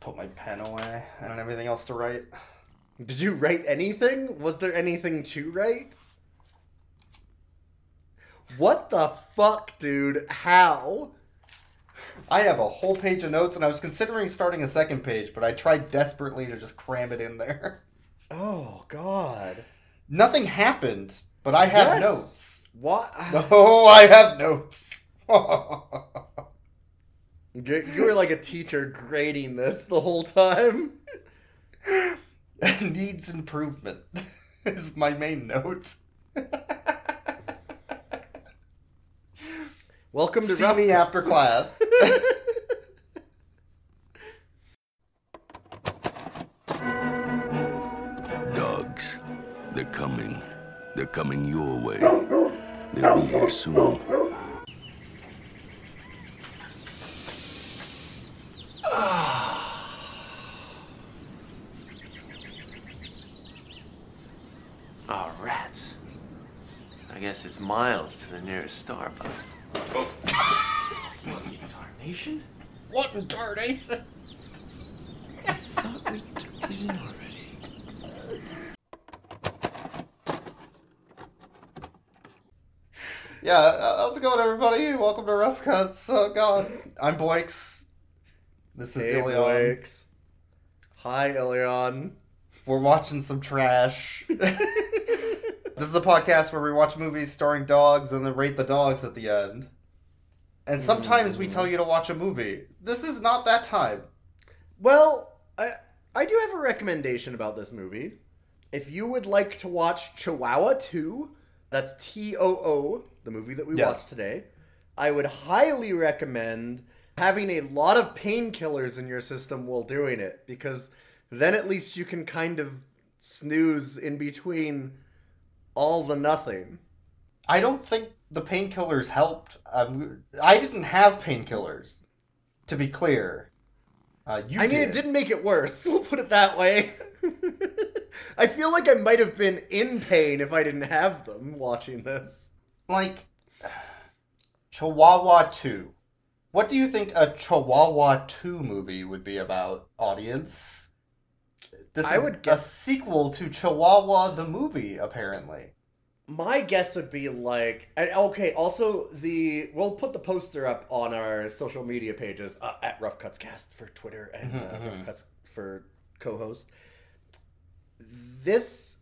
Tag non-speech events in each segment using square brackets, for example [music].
put my pen away. I don't have anything else to write. Did you write anything? Was there anything to write? What the fuck, dude? How? I have a whole page of notes, and I was considering starting a second page, but I tried desperately to just cram it in there. Oh god. Nothing happened, but I have Yes. notes. What? [laughs] Oh, I have notes. [laughs] You you were like a teacher grading this the whole time. [laughs] Needs improvement [laughs] is my main note. [laughs] Welcome to See Rough me Cuts. after class. Dogs, they're coming. They're coming your way. They'll be here soon. Oh, rats. I guess it's miles to the nearest Starbucks. what in tarnation? what in tarnation? I thought we took these in already. Yeah, uh, how's it going, everybody? Welcome to Rough Cuts. Oh God, I'm Boix. This is Hey, Ilion. Boix. Hi, Ilion. We're watching some trash. [laughs] this is a podcast where we watch movies starring dogs and then rate the dogs at the end. And sometimes we tell you to watch a movie. This is not that time. Well, I I do have a recommendation about this movie. If you would like to watch Chihuahua 2, that's T O O, the movie that we Yes. watched today, I would highly recommend having a lot of painkillers in your system while doing it because then at least you can kind of snooze in between all the nothing. I don't think the painkillers helped. Um, I didn't have painkillers, to be clear. Uh, you I mean, did. it didn't make it worse. [laughs] We'll put it that way. [laughs] I feel like I might have been in pain if I didn't have them watching this. like [sighs] Chihuahua 2. What do you think a Chihuahua 2 movie would be about, audience? This I is would a sequel to Chihuahua the movie, apparently. My guess would be like, and okay. Also, the we'll put the poster up on our social media pages uh, at Rough Cuts Cast for Twitter and uh, Mhm, Rough mhm. Cuts for co-host. This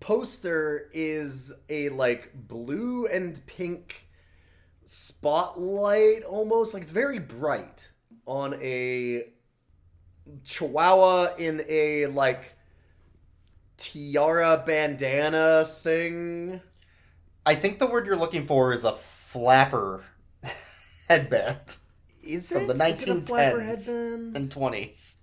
poster is a like blue and pink spotlight, almost like it's very bright on a chihuahua in a like tiara bandana thing. I think the word you're looking for is a flapper [laughs] headband Is it from the Is it a 1910s and 20s.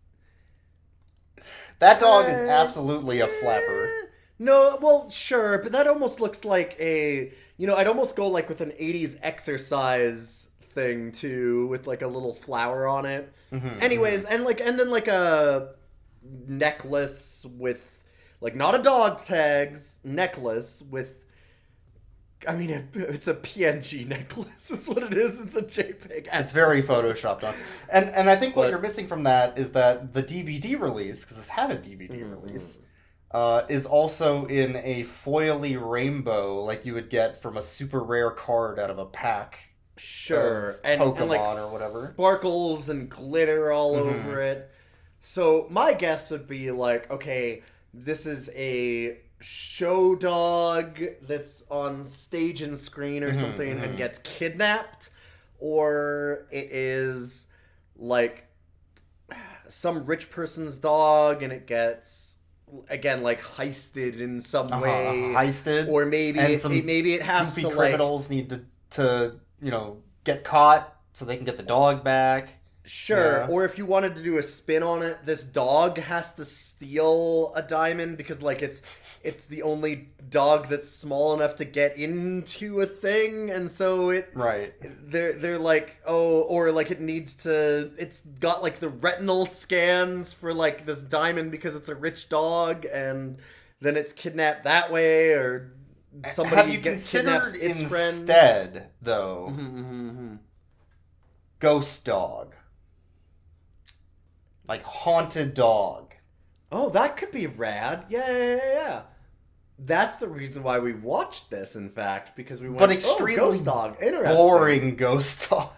That dog is Uh, absolutely a flapper. eh. No, well, sure, but that almost looks like a you know, I'd almost go like with an '80s exercise thing too, with like a little flower on it. Mhm, Anyways, and like and then like a necklace with like not a dog tags necklace with. I mean, it, it's a PNG [laughs] necklace. Is what it is. It's a JPEG. It's very photoshopped on. And and I think what But- you're missing from that is that the DVD release, because it's had a DVD Mhm. release, uh, is also in a foily rainbow like you would get from a super rare card out of a pack. Sure, and, and like or whatever. sparkles and glitter all Mhm. over it. So my guess would be like, okay, this is a show dog that's on stage and screen or Mhm, something mhm. and gets kidnapped, or it is like some rich person's dog and it gets again like heisted in some Uh-huh, way, heisted. or maybe it, maybe it has to like criminals need to to you know get caught so they can get the dog back. Sure. Yeah. Or if you wanted to do a spin on it, this dog has to steal a diamond because like it's it's the only dog that's small enough to get into a thing and so it Right. they're they're like oh or like it needs to it's got like the retinal scans for like this diamond because it's a rich dog and then it's kidnapped that way or somebody Have you gets considered its friend instead though Mhm, mhm, mhm. Ghost Dog? like haunted dog. Oh, that could be rad. Yeah, yeah, yeah, yeah. That's the reason why we watched this, in fact, because we went. But extremely oh, ghost dog. Interesting. Boring ghost dog.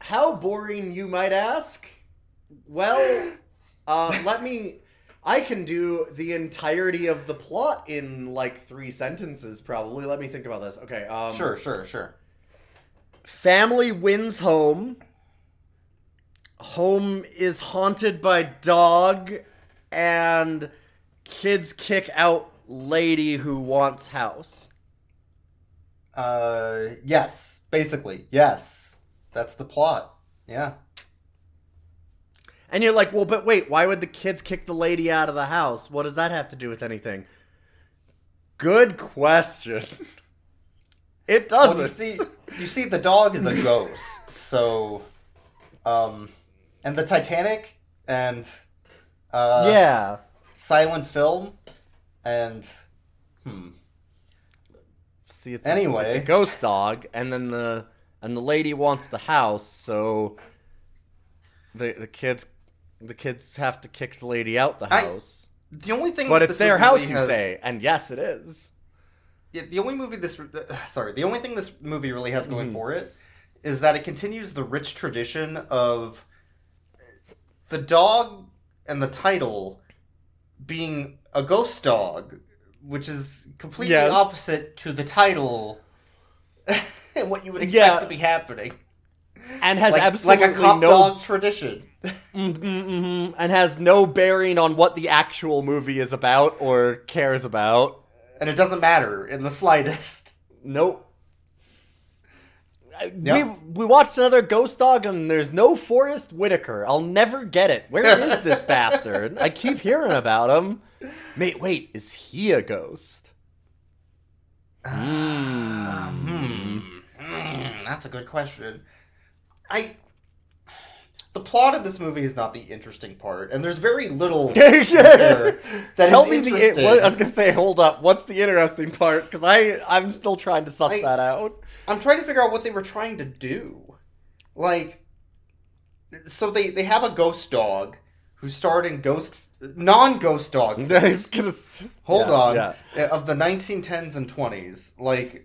How boring, you might ask? Well, [laughs] uh, let me. I can do the entirety of the plot in like three sentences, probably. Let me think about this. Okay. Um, Sure, sure, sure. Family wins home. Home is haunted by dog, and kids kick out lady who wants house. Uh, yes, basically, yes. That's the plot. Yeah. And you're like, well, but wait, why would the kids kick the lady out of the house? What does that have to do with anything? Good question. [laughs] it doesn't. you see, you see, the dog is a ghost. So, um, and the Titanic and uh, yeah. silent film and hmm. See, it's Anyway. a, it's a ghost dog, and then the and the lady wants the house, so the the kids the kids have to kick the lady out the I- house. The only thing, but it's their house, you say, and yes, it is. Yeah, the only movie this uh, [sighs] sorry, the only thing this movie really has going for it is that it continues the rich tradition of the dog and the title being a ghost dog, which is completely Yes. opposite to the title [laughs] and what you would expect Yeah. to be happening. And has Like, absolutely like a cop no dog tradition. [laughs] Mhm, mhm, and has no bearing on what the actual movie is about or cares about. and it doesn't matter in the slightest. Nope. Yeah. We we watched another Ghost Dog and there's no Forest Whitaker. I'll never get it. Where is [laughs] this bastard? I keep hearing about him. Mate, wait, is he a ghost? Hmm, that's a good question. I. The plot of this movie is not the interesting part, and there's very little [laughs] there that Tell is me the. interesting. What, I was gonna say, hold up. What's the interesting part? Because I I'm still trying to suss I- that out. I'm trying to figure out what they were trying to do. Like, so they they have a ghost dog who starred in ghost non-ghost dog. [laughs] Was gonna. Hold yeah, on, Yeah. Of the 1910s and 20s, like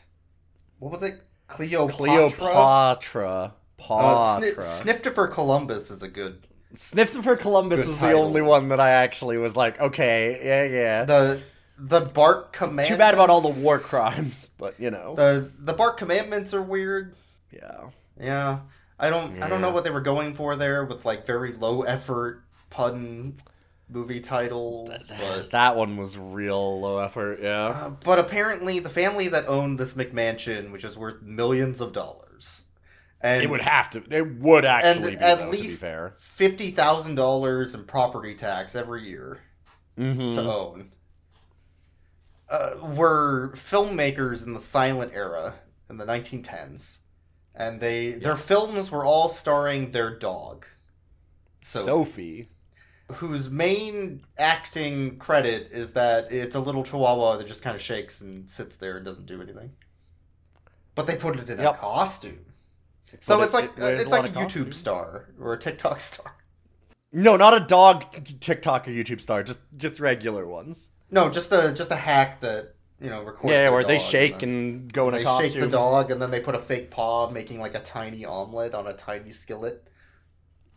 what was it? Cleopatra. Cleopatra. Uh, Patra. Sni- Sniftifer Columbus is a good. Sniffer Columbus Good was title. the only one that I actually was like, okay, yeah, yeah. The the Bart commandments. Too bad about all the war crimes, but you know, The the Bart commandments are weird. yeah. Yeah, I don't I don't know what they were going for there with like very low effort pun movie titles, but That one was real low effort, yeah. uh, but apparently the family that owned this McMansion, which is worth millions of dollars, and It would have to. It would actually and be, at though, least to be fair. fifty thousand dollars in property tax every year Mm-hmm. to own. Uh, were filmmakers in the silent era in the 1910s, and they their films were all starring their dog, so Sophie. whose main acting credit is that it's a little chihuahua that just kind of shakes and sits there and doesn't do anything. But they put it in a costume. So But it's it- like it it's a like a YouTube star or a TikTok [laughs] star. No, not a dog TikTok or YouTube star, just just regular ones. No, just a just a hack that you know records. Yeah, their where they shake then- and go in a they costume. shake the dog and then they put a fake paw making like a tiny omelet on a tiny skillet.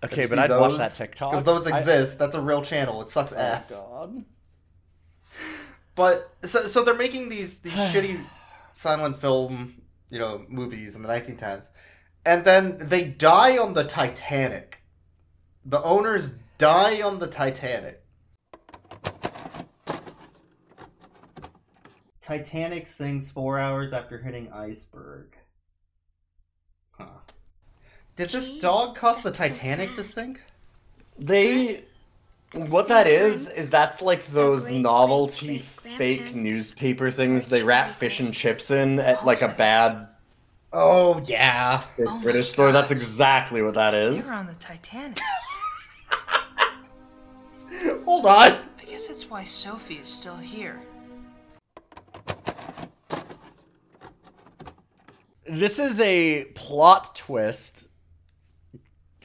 Okay, but I'd watch that TikTok. because those I- exist. That's a real channel. It sucks Oh, ass. God. But so so they're making these these [sighs] shitty silent film you know movies in the 1910s, and then they die on the Titanic. The owners die on the Titanic. Titanic sinks four hours after hitting iceberg. Huh. Did this Gee, dog cause the that's so Titanic to sink? They what that is is that's like those novelty fake newspaper things they wrap fish and chips in at like a bad Oh yeah. big Oh British store. That's exactly what that is. They is. were on the Titanic. [laughs] Hold on. I guess that's why Sophie is still here. This is a plot twist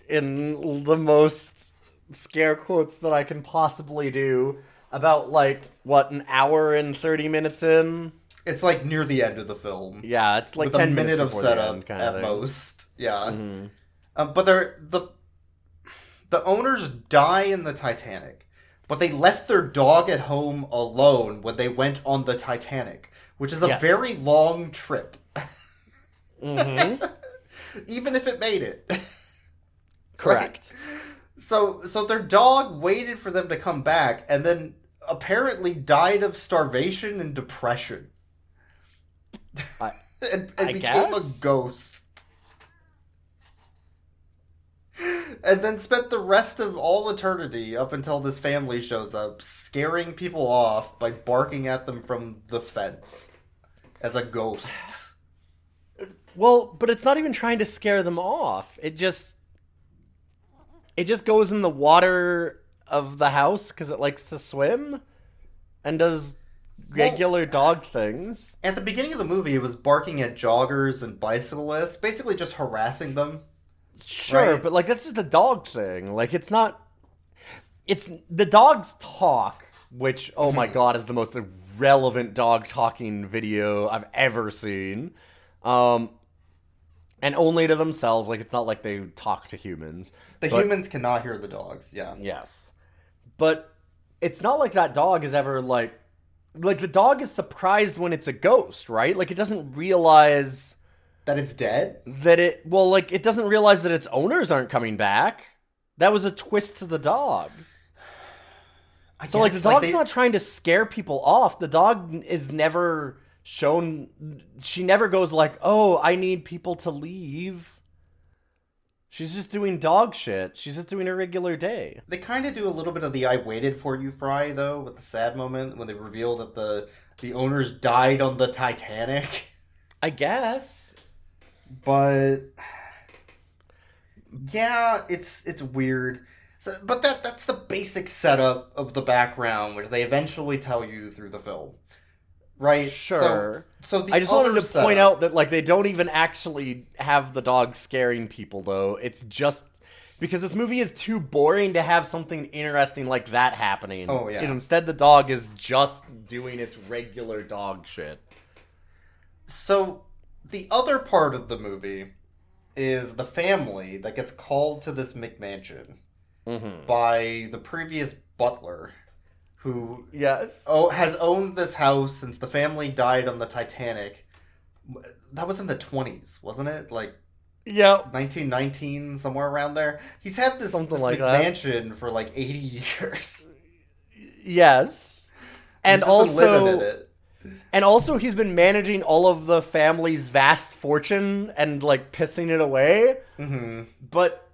in the most scare quotes that I can possibly do about like what an hour and 30 minutes in. It's like near the end of the film. Yeah, it's like 10 a minute minutes of setup end, at most. Yeah. Mhm. Um, but they're the the owners die in the Titanic, but they left their dog at home alone when they went on the Titanic, which is a Yes. very long trip, Mhm. [laughs] even if it made it. [laughs] Correct. So so their dog waited for them to come back and then apparently died of starvation and depression. I- [laughs] and and became guess? a ghost. And then spent the rest of all eternity up until this family shows up, scaring people off by barking at them from the fence as a ghost. Well, but it's not even trying to scare them off. It just it just goes in the water of the house cuz it likes to swim and does regular dog things. At the beginning of the movie, it was barking at joggers and bicyclists, basically just harassing them. Sure, Right. but like that's just a dog thing. Like it's not it's the dogs talk, which oh my god is the most irrelevant dog talking video I've ever seen. Um and only to themselves, like it's not like they talk to humans. The But- humans cannot hear the dogs. Yeah. Yes. But it's not like that dog is ever like like the dog is surprised when it's a ghost, right? Like it doesn't realize That it's dead? that it well like it doesn't realize that its owners aren't coming back. That was a twist to the dog. I So like the guess, dog's they- not trying to scare people off. The dog is never shown she never goes like, "Oh, I need people to leave." She's just doing dog shit. She's just doing a regular day. They kind of do a little bit of the "I waited for you" fry though, with the sad moment when they reveal that the the owners died on the Titanic. I guess. But yeah, it's it's weird. So, but that that's the basic setup of the background, which they eventually tell you through the film, right? Sure. So, I just wanted to point out that like they don't even actually have the dog scaring people though. It's just because this movie is too boring to have something interesting like that happening. Oh, yeah. And instead the dog is just doing its regular dog shit. So the other part of the movie is the family that gets called to this McMansion Mm-hmm. by the previous butler, who Yes. oh has owned this house since the family died on the Titanic. That was in the twenties, wasn't it? Like Yep. 1919, somewhere around there. He's had this, Something this like that. For like 80 [laughs] years. Yes. And He's just been living in also it. and also he's been managing all of the family's vast fortune and like pissing it away. hmm but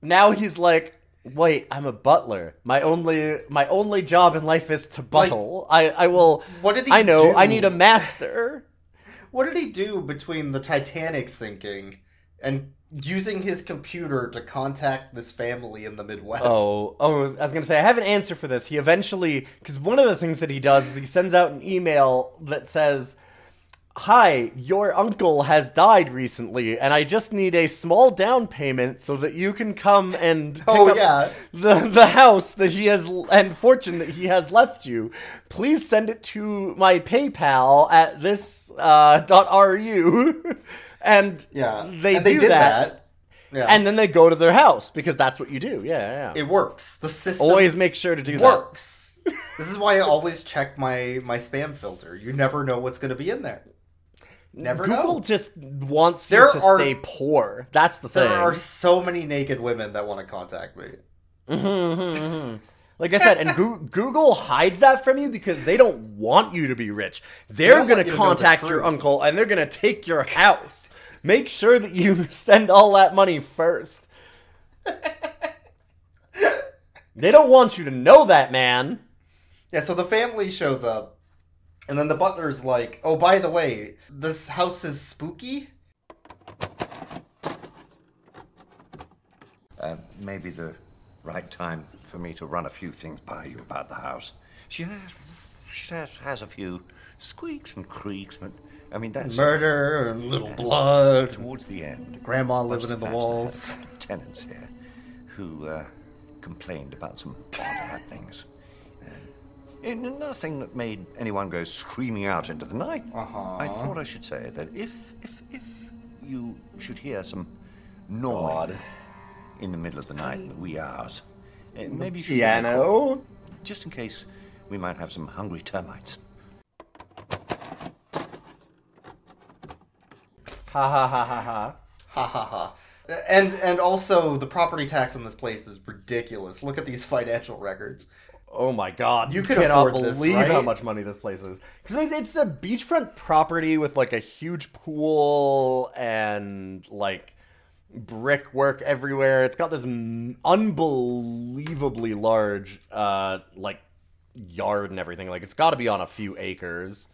now he's like wait i'm a butler my only my only job in life is to buttle i i will What did he i know do? i need a master [laughs] What did he do between the Titanic sinking and using his computer to contact this family in the Midwest? oh oh i was gonna say i have an answer for this he eventually because one of the things that he does is he sends out an email that says Hi, your uncle has died recently, and I just need a small down payment so that you can come and pick Oh, up yeah. the the house that he has and fortune that he has left you. Please send it to my PayPal at this uh, dot ru, [laughs] and Yeah. they and do they did that, that. Yeah. and then they go to their house because that's what you do. Yeah, yeah. it works. The system Always make sure to do that. works. this is why I always check my my spam filter. You never know what's going to be in there. Never Google know. just wants There you to are- stay poor. That's the There thing. There are so many naked women that want to contact me. Mhm, mhm, mhm. Like I said, and Goo- [laughs] Google hides that from you because they don't want you to be rich. They're don't going to contact your truth. uncle and they're going to take your house. Make sure that you [laughs] send all that money first. [laughs] they don't want you to know that, man. Yeah, so the family shows up, and then the butler's like, "Oh, by the way, this house is spooky." Uh, maybe the right time for me to run a few things by you about the house. She has, she has, has a few squeaks and creaks, but I mean that's Murder and little blood. towards the end. Grandma living in the walls. [laughs] Tenants here. who uh, complained about some odd things. Um, and nothing that made anyone go screaming out into the night. Uh-huh. I thought I should say that if if if you should hear some gnawing Odd. in the middle of the night, in the wee hours, uh, maybe you should Piano. just in case we might have some hungry termites. Ha ha ha ha ha. Ha ha ha. And and also the property tax on this place is ridiculous. Look at these financial records. Oh my god. You You, could cannot afford this, believe how much money this place is. Because I mean, it's a beachfront property with like a huge pool and like brickwork everywhere. It's got this m- unbelievably large uh like yard and everything. Like it's got to be on a few acres.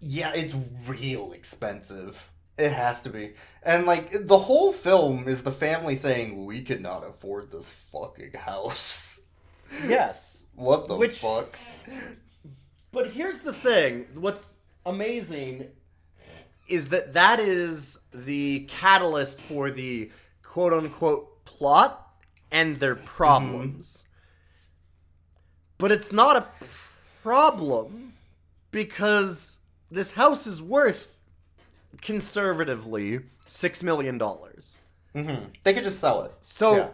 Yeah, it's real expensive. It has to be. And like the whole film is the family saying we could not afford this fucking house. [laughs] Yes. What the Which- fuck? But here's the thing. What's amazing is that that is the catalyst for the quote unquote plot and their problems. Mm-hmm. But it's not a problem because this house is worth conservatively 6 million dollars. Mm-hmm. They could just sell it. So Yeah.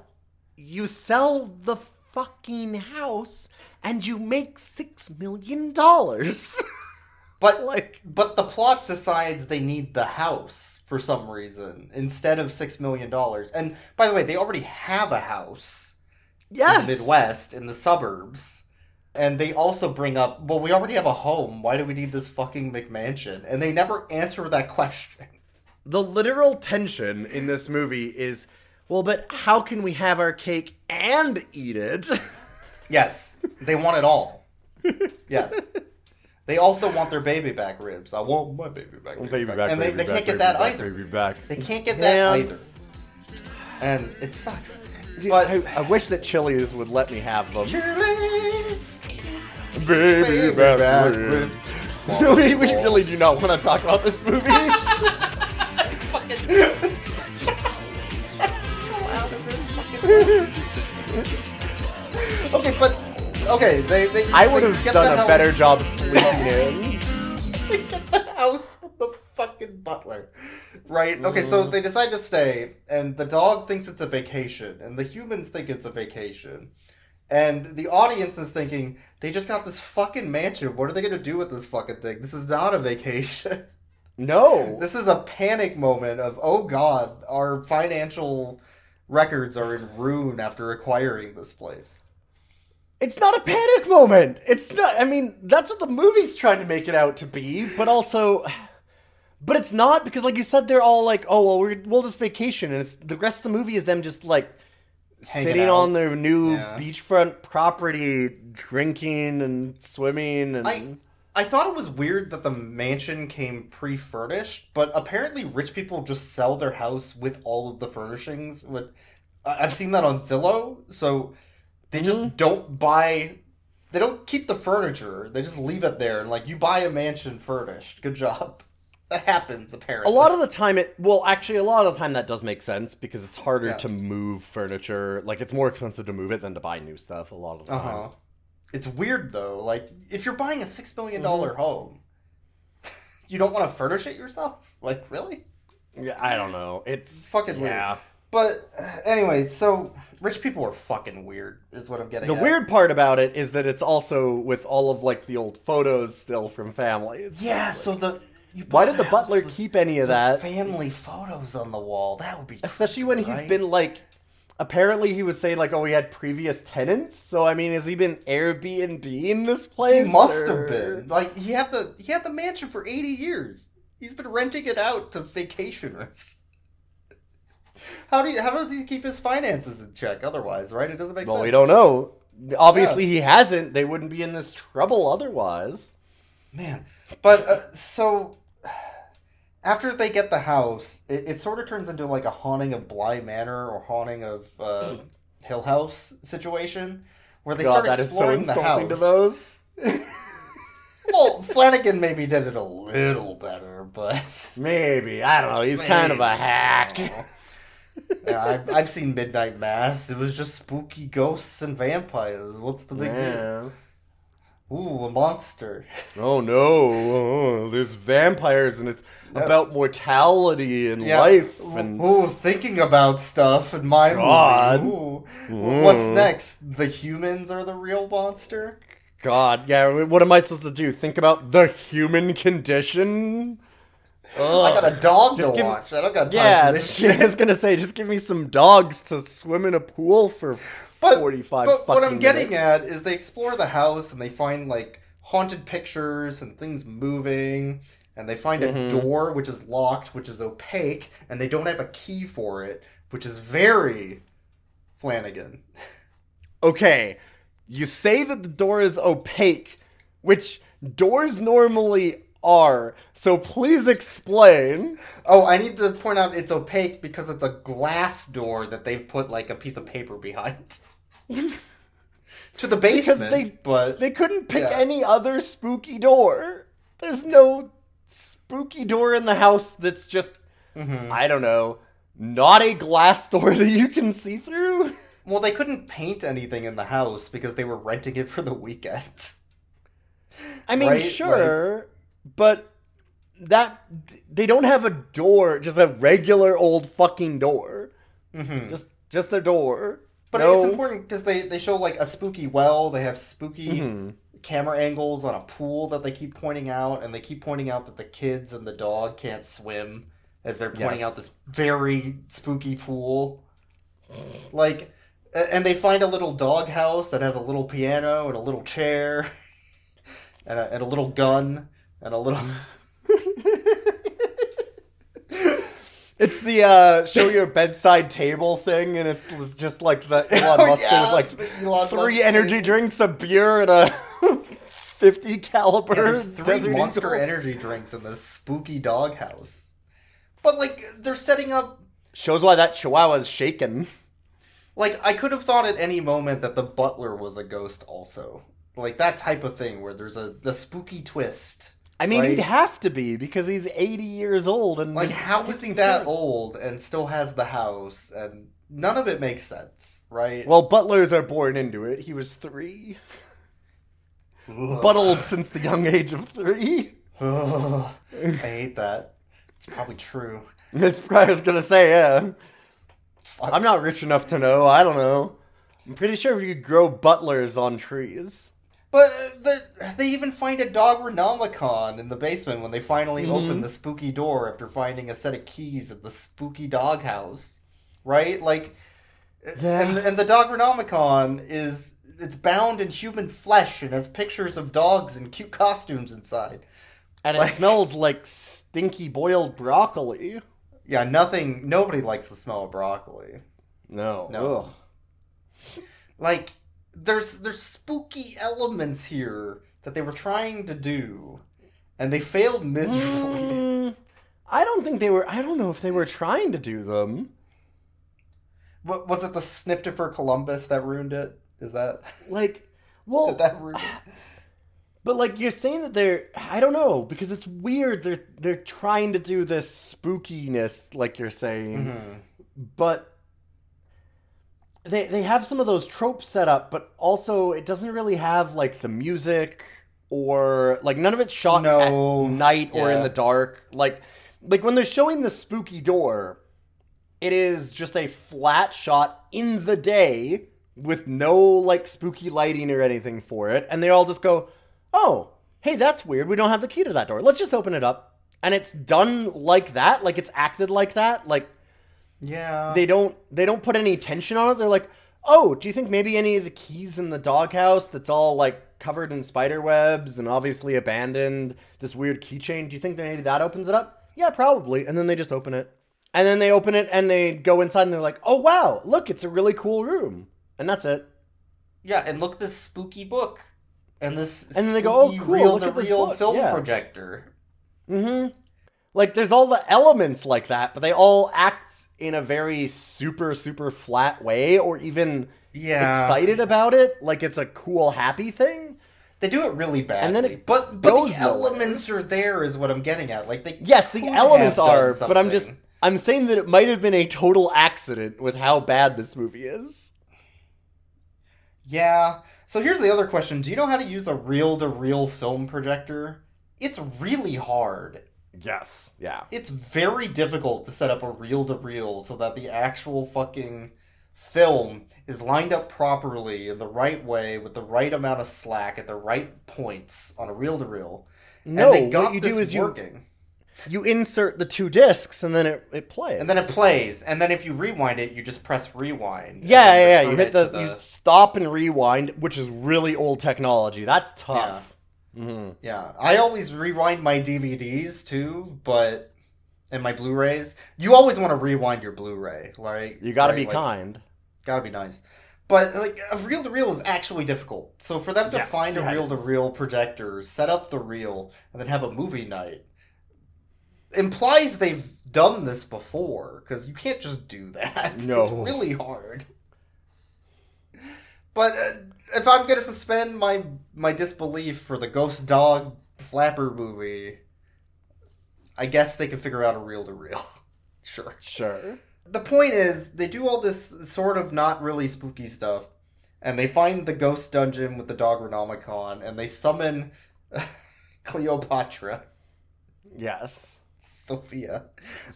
you sell the fucking house and you make 6 million dollars. [laughs] But like but the plot decides they need the house for some reason instead of six million dollars. And by the way, they already have a house yes. in the Midwest in the suburbs. And they also bring up, well, we already have a home. Why do we need this fucking McMansion? And they never answer that [laughs] question. The literal tension in this movie is well, but how can we have our cake and eat it? [laughs] Yes, they want it all. Yes. They also want their baby back ribs. I want my baby back ribs. back. and they, they can't get that either. Baby back. They can't get that Man. either. And it sucks. But I, I wish that Chili's would let me have them. Chili's, Baby baby back back ribs. ribs. we, [laughs] we really do not want to talk about this movie. [laughs] [laughs] Okay, but okay, they they. I they would have done a house- better [laughs] job sleeping in. They get the house from the fucking butler, right? Okay, so Mm-hmm. they decide to stay, and the dog thinks it's a vacation, and the humans think it's a vacation, and the audience is thinking they just got this fucking mansion. What are they gonna do with this fucking thing? This is not a vacation. [laughs] No. This is a panic moment of oh god, our financial records are in ruin after acquiring this place. It's not a panic moment. It's not. I mean, that's what the movie's trying to make it out to be, but also, but it's not because, like you said, they're all like, "Oh, well, we're, we'll just vacation," and it's the rest of the movie is them just like sitting on their new Yeah. beachfront property, drinking and swimming, and I I thought it was weird that the mansion came pre-furnished, but apparently rich people just sell their house with all of the furnishings. I've seen that on Zillow, so they just Mm-hmm. don't buy. They don't keep the furniture. They just leave it there, and like you buy a mansion furnished. Good job. [laughs] That happens apparently. a lot of the time it well actually a lot of the time that does make sense because it's harder Yeah. to move furniture like it's more expensive to move it than to buy new stuff a lot of the time huh. It's weird though. Like if you're buying a six million Mm-hmm. home, [laughs] you don't want to furnish it yourself. Like really? yeah i don't know it's Fucking weird. yeah But uh, anyway, so rich people are fucking weird, is what I'm getting. The at. weird part about it is that it's also with all of like the old photos still from families. Yeah. So like, the why did the butler keep any of that? family photos on the wall? That would be Especially when he's right? been like, apparently he was saying like, oh, he had previous tenants. So I mean, has he been Airbnb in this place? He must or- have been like he had the he had the mansion for eighty years. He's been renting it out to vacationers. [laughs] How do you, how does he keep his finances in check otherwise? Right? It doesn't make Well, sense. Well, we don't know. Obviously, he hasn't. They wouldn't be in this trouble otherwise. Man, but uh, so after they get the house, it, it sort of turns into like a haunting of Bly Manor or haunting of uh, Hill House situation, where they God, start that is so exploring the insulting to house. those. [laughs] Well, Flanagan maybe did it a little better, but [laughs] Maybe I don't know. He's kind of a hack. Yeah, I've, I've seen Midnight Mass. It was just spooky ghosts and vampires. What's the big deal? Ooh, a monster. [laughs] Oh no, oh, there's vampires and it's about mortality and Yeah. life and Ooh, thinking about stuff and my God. Ooh. What's Mm. next? The humans are the real monster? God, yeah, what am I supposed to do? Think about the human condition? I got a dog Just to give- watch. I don't got time Yeah, for this [laughs] I was gonna say, just give me some dogs to swim in a pool for But, 45 but what I'm getting minutes. at is they explore the house and they find like haunted pictures and things moving and they find Mm-hmm. a door which is locked, which is opaque, and they don't have a key for it, which is very Flanagan. [laughs] Okay, you say that the door is opaque, which doors normally are, so please explain. Oh, I need to point out it's opaque because it's a glass door that they've put like a piece of paper behind. [laughs] to the basement, they- but They couldn't pick Yeah. any other spooky door. There's no spooky door in the house that's just, Mm-hmm. I don't know, not a glass door [laughs] that you can see through. well, they couldn't paint anything in the house because they were renting it for the weekend. I mean, Right? sure, but that they don't have a door, just a regular old fucking door. Just just a door. But No- it's important because they, they show like a spooky well. They have spooky Mm-hmm. camera angles on a pool that they keep pointing out, and they keep pointing out that the kids and the dog can't swim as they're pointing Yes. out this very spooky pool. Like, and they find a little dog house that has a little piano and a little chair, [laughs] and a, and a little gun and a little. [laughs] It's the uh, show your bedside table thing, and it's just like the [laughs] Elon Oh, Musk yeah, with like Elon three Musk energy thing. drinks, a beer, and a [laughs] fifty caliber There's three Desert monster Eagle. energy drinks in this spooky dog house. But like, they're setting up Shows why that Chihuahua's shaking. Like I could have thought at any moment that the butler was a ghost also. Like that type of thing where there's a the spooky twist. I mean, Right. he'd have to be because he's eighty years old, and Like how is he that old and still has the house and none of it makes sense, right? Well, butlers are born into it. He was three, Ugh. buttled since the young age of three. Ugh. I hate that. It's probably true. What I was gonna say. Yeah, Fuck. I'm not rich enough to know. I don't know. I'm pretty sure we could grow butlers on trees. But uh, the, they even find a dogronomicon in the basement when they finally Mm-hmm. open the spooky door after finding a set of keys at the spooky doghouse, right? Like, Yeah. and and the dogronomicon is it's bound in human flesh and has pictures of dogs in cute costumes inside. And Like- it smells like stinky boiled broccoli. Yeah, nothing. Nobody likes the smell of broccoli. No. No. Ugh. Like, there's there's spooky elements here that they were trying to do, and they failed miserably. Mm, I don't think they were. I don't know if they were trying to do them. What was it? The Sniftifer Columbus that ruined it? Is that [laughs] Like, well, did that ruin it? [sighs] but like you're saying that they're. I don't know because it's weird. They're they're trying to do this spookiness, like you're saying, Mm-hmm. but they they have some of those tropes set up, but also it doesn't really have like the music or like none of it's shot No. at night or in the dark. Like like when they're showing the spooky door, it is just a flat shot in the day with no like spooky lighting or anything for it, and they all just go, "Oh, hey, that's weird. We don't have the key to that door. Let's just open it up." And it's done like that, like it's acted like that, like Yeah. they don't they don't put any tension on it. They're like, "Oh, do you think maybe any of the keys in the doghouse that's all like covered in spider webs and obviously abandoned, this weird keychain, do you think that maybe that opens it up?" Yeah, probably. And then they just open it. And then they open it and they go inside and they're like, "Oh wow, look, it's a really cool room." And that's it. yeah, and look this spooky book, and this And then they go, "Oh, cool, look at this book." film Yeah. projector." Mm-hmm. Like there's all the elements like that, but they all act in a very super super flat way or even Yeah. excited about it, like it's a cool happy thing. They do it really bad And then it but but the nowhere. elements are there, is what I'm getting at. Like they Yes, the elements are, but I'm just. I'm saying that it might have been a total accident with how bad this movie is. Yeah. So here's the other question: Do you know how to use a reel-to-reel film projector? It's really hard. Yes. Yeah. It's very difficult to set up a reel-to-reel so that the actual fucking film is lined up properly in the right way with the right amount of slack at the right points on a reel-to-reel. No, and they got what you this do is you working. you insert the two discs and then it, it plays. And then it plays, and then if you rewind it, you just press rewind. Yeah, yeah, yeah. You hit it the, you stop and rewind, which is really old technology. That's tough. Yeah, I always rewind my DVDs too, but and my Blu-rays. You always want to rewind your Blu-ray, right? You got to Right, be like, kind. Gotta be nice. But like a reel to reel is actually difficult. So for them to Yes, find a yeah, reel to is. reel projector, set up the reel, and then have a movie night implies they've done this before because you can't just do that. [laughs] No. It's really hard. But uh, if I'm gonna suspend my my disbelief for the Ghost Dog Flapper movie, I guess they could figure out a reel to reel. [laughs] Sure Sure. the point is they do all this sort of not really spooky stuff and they find the ghost dungeon with the dogronomicon and they summon [laughs] cleopatra Yes. sophia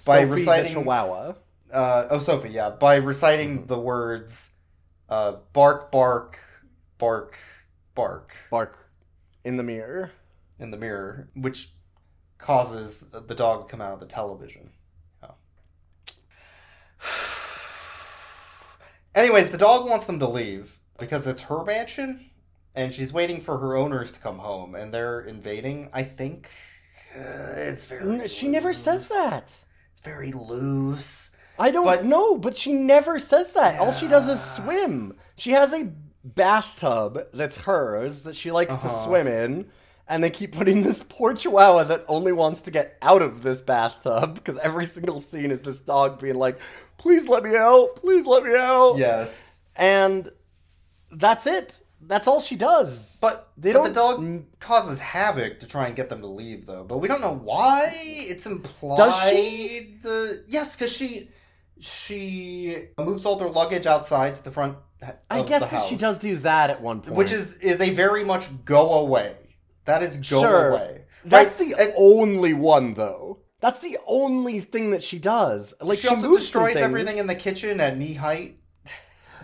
By Sophie reciting- the Chihuahua. uh, oh sophie yeah by reciting the words uh, bark bark bark bark Bark in the mirror. in the mirror which causes the dog to come out of the television Yeah. [sighs] Anyways, the dog wants them to leave because it's her mansion, and she's waiting for her owners to come home, and they're invading. I think uh, it's very. N- She never says that. It's very loose. I don't But- know, but she never says that. All she does is swim. She has a bathtub that's hers that she likes to Uh-huh. swim in, and they keep putting this poor chihuahua that only wants to get out of this bathtub because every single scene is this dog being like, "Please let me out! Please let me out!" Yes, and that's it. That's all she does. but They but don't- the dog causes havoc to try and get them to leave, though. But we don't know why. It's implied. Does she? The yes, because she she moves all their luggage outside to the front. I guess that she does do that at one point, which is is a very much go away. That is go Sure. away. That's Right? the And only one, though. That's the only thing that she does. Like she, she, also destroys everything in the kitchen at knee height. [laughs]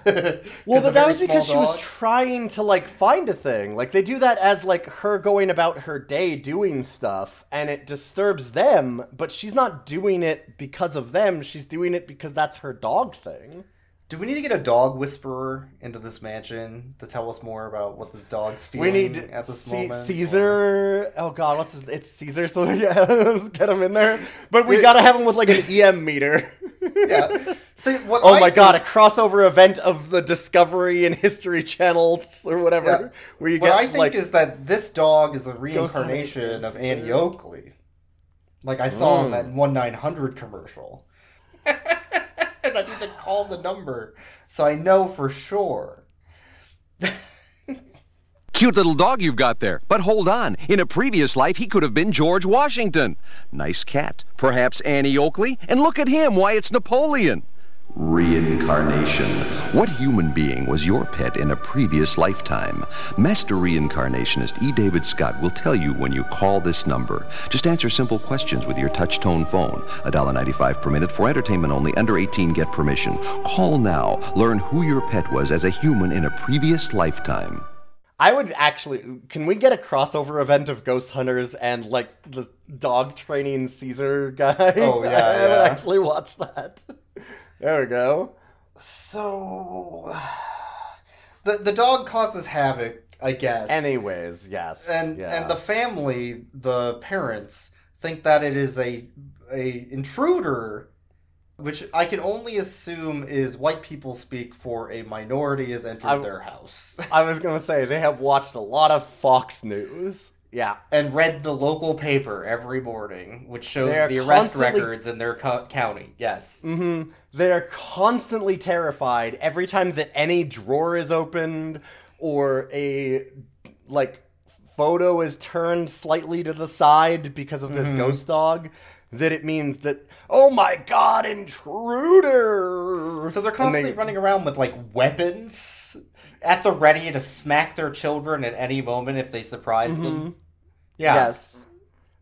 Well, but that was because she was trying to like find a thing. Like they do that as like her going about her day doing stuff, and it disturbs them. But she's not doing it because of them. She's doing it because that's her dog thing. Do we need to get a dog whisperer into this mansion to tell us more about what this dog's feeling We need at this C- moment? Cesar. Oh God, what's his? It's Cesar. So [laughs] yeah, let's get him in there. But we It- gotta have him with like an EM meter. [laughs] yeah. See what? Oh I my god, a crossover event of the Discovery and History channels or whatever, Yeah. where you What get I think like is that this dog is a reincarnation of. Annie Oakley, like I saw Mm. in that one nine hundred commercial. [laughs] and I need to call the number so I know for sure. [laughs] Cute little dog you've got there. But hold on. In a previous life, he could have been George Washington. Nice cat. Perhaps Annie Oakley. And look at him. Why, it's Napoleon. Reincarnation. What human being was your pet in a previous lifetime? Master reincarnationist E. David Scott will tell you when you call this number. Just answer simple questions with your touch tone phone. $1.95 per minute for entertainment only. Under 18 get permission. Call now. Learn who your pet was as a human in a previous lifetime. I would actually. Can we get a crossover event of ghost hunters and like the dog training Cesar guy? Oh, yeah, [laughs] I would actually watch that. There we go. So the the dog causes havoc, I guess. Anyways, yes, and yeah. and the family, the parents, think that it is a a intruder, which I can only assume is white people speak for a minority has entered I'm- their house I was gonna say they have watched a lot of Fox News. Yeah, and read the local paper every morning, which shows They are the arrest constantly- records in their co- county. Yes. Mm-hmm. They're constantly terrified every time that any drawer is opened or a like photo is turned slightly to the side because of this Mm-hmm. ghost dog. that it means that oh my god, intruder. So they're constantly they- running around with like weapons at the ready to smack their children at any moment if they surprise them. Yeah. Mm-hmm. Yes.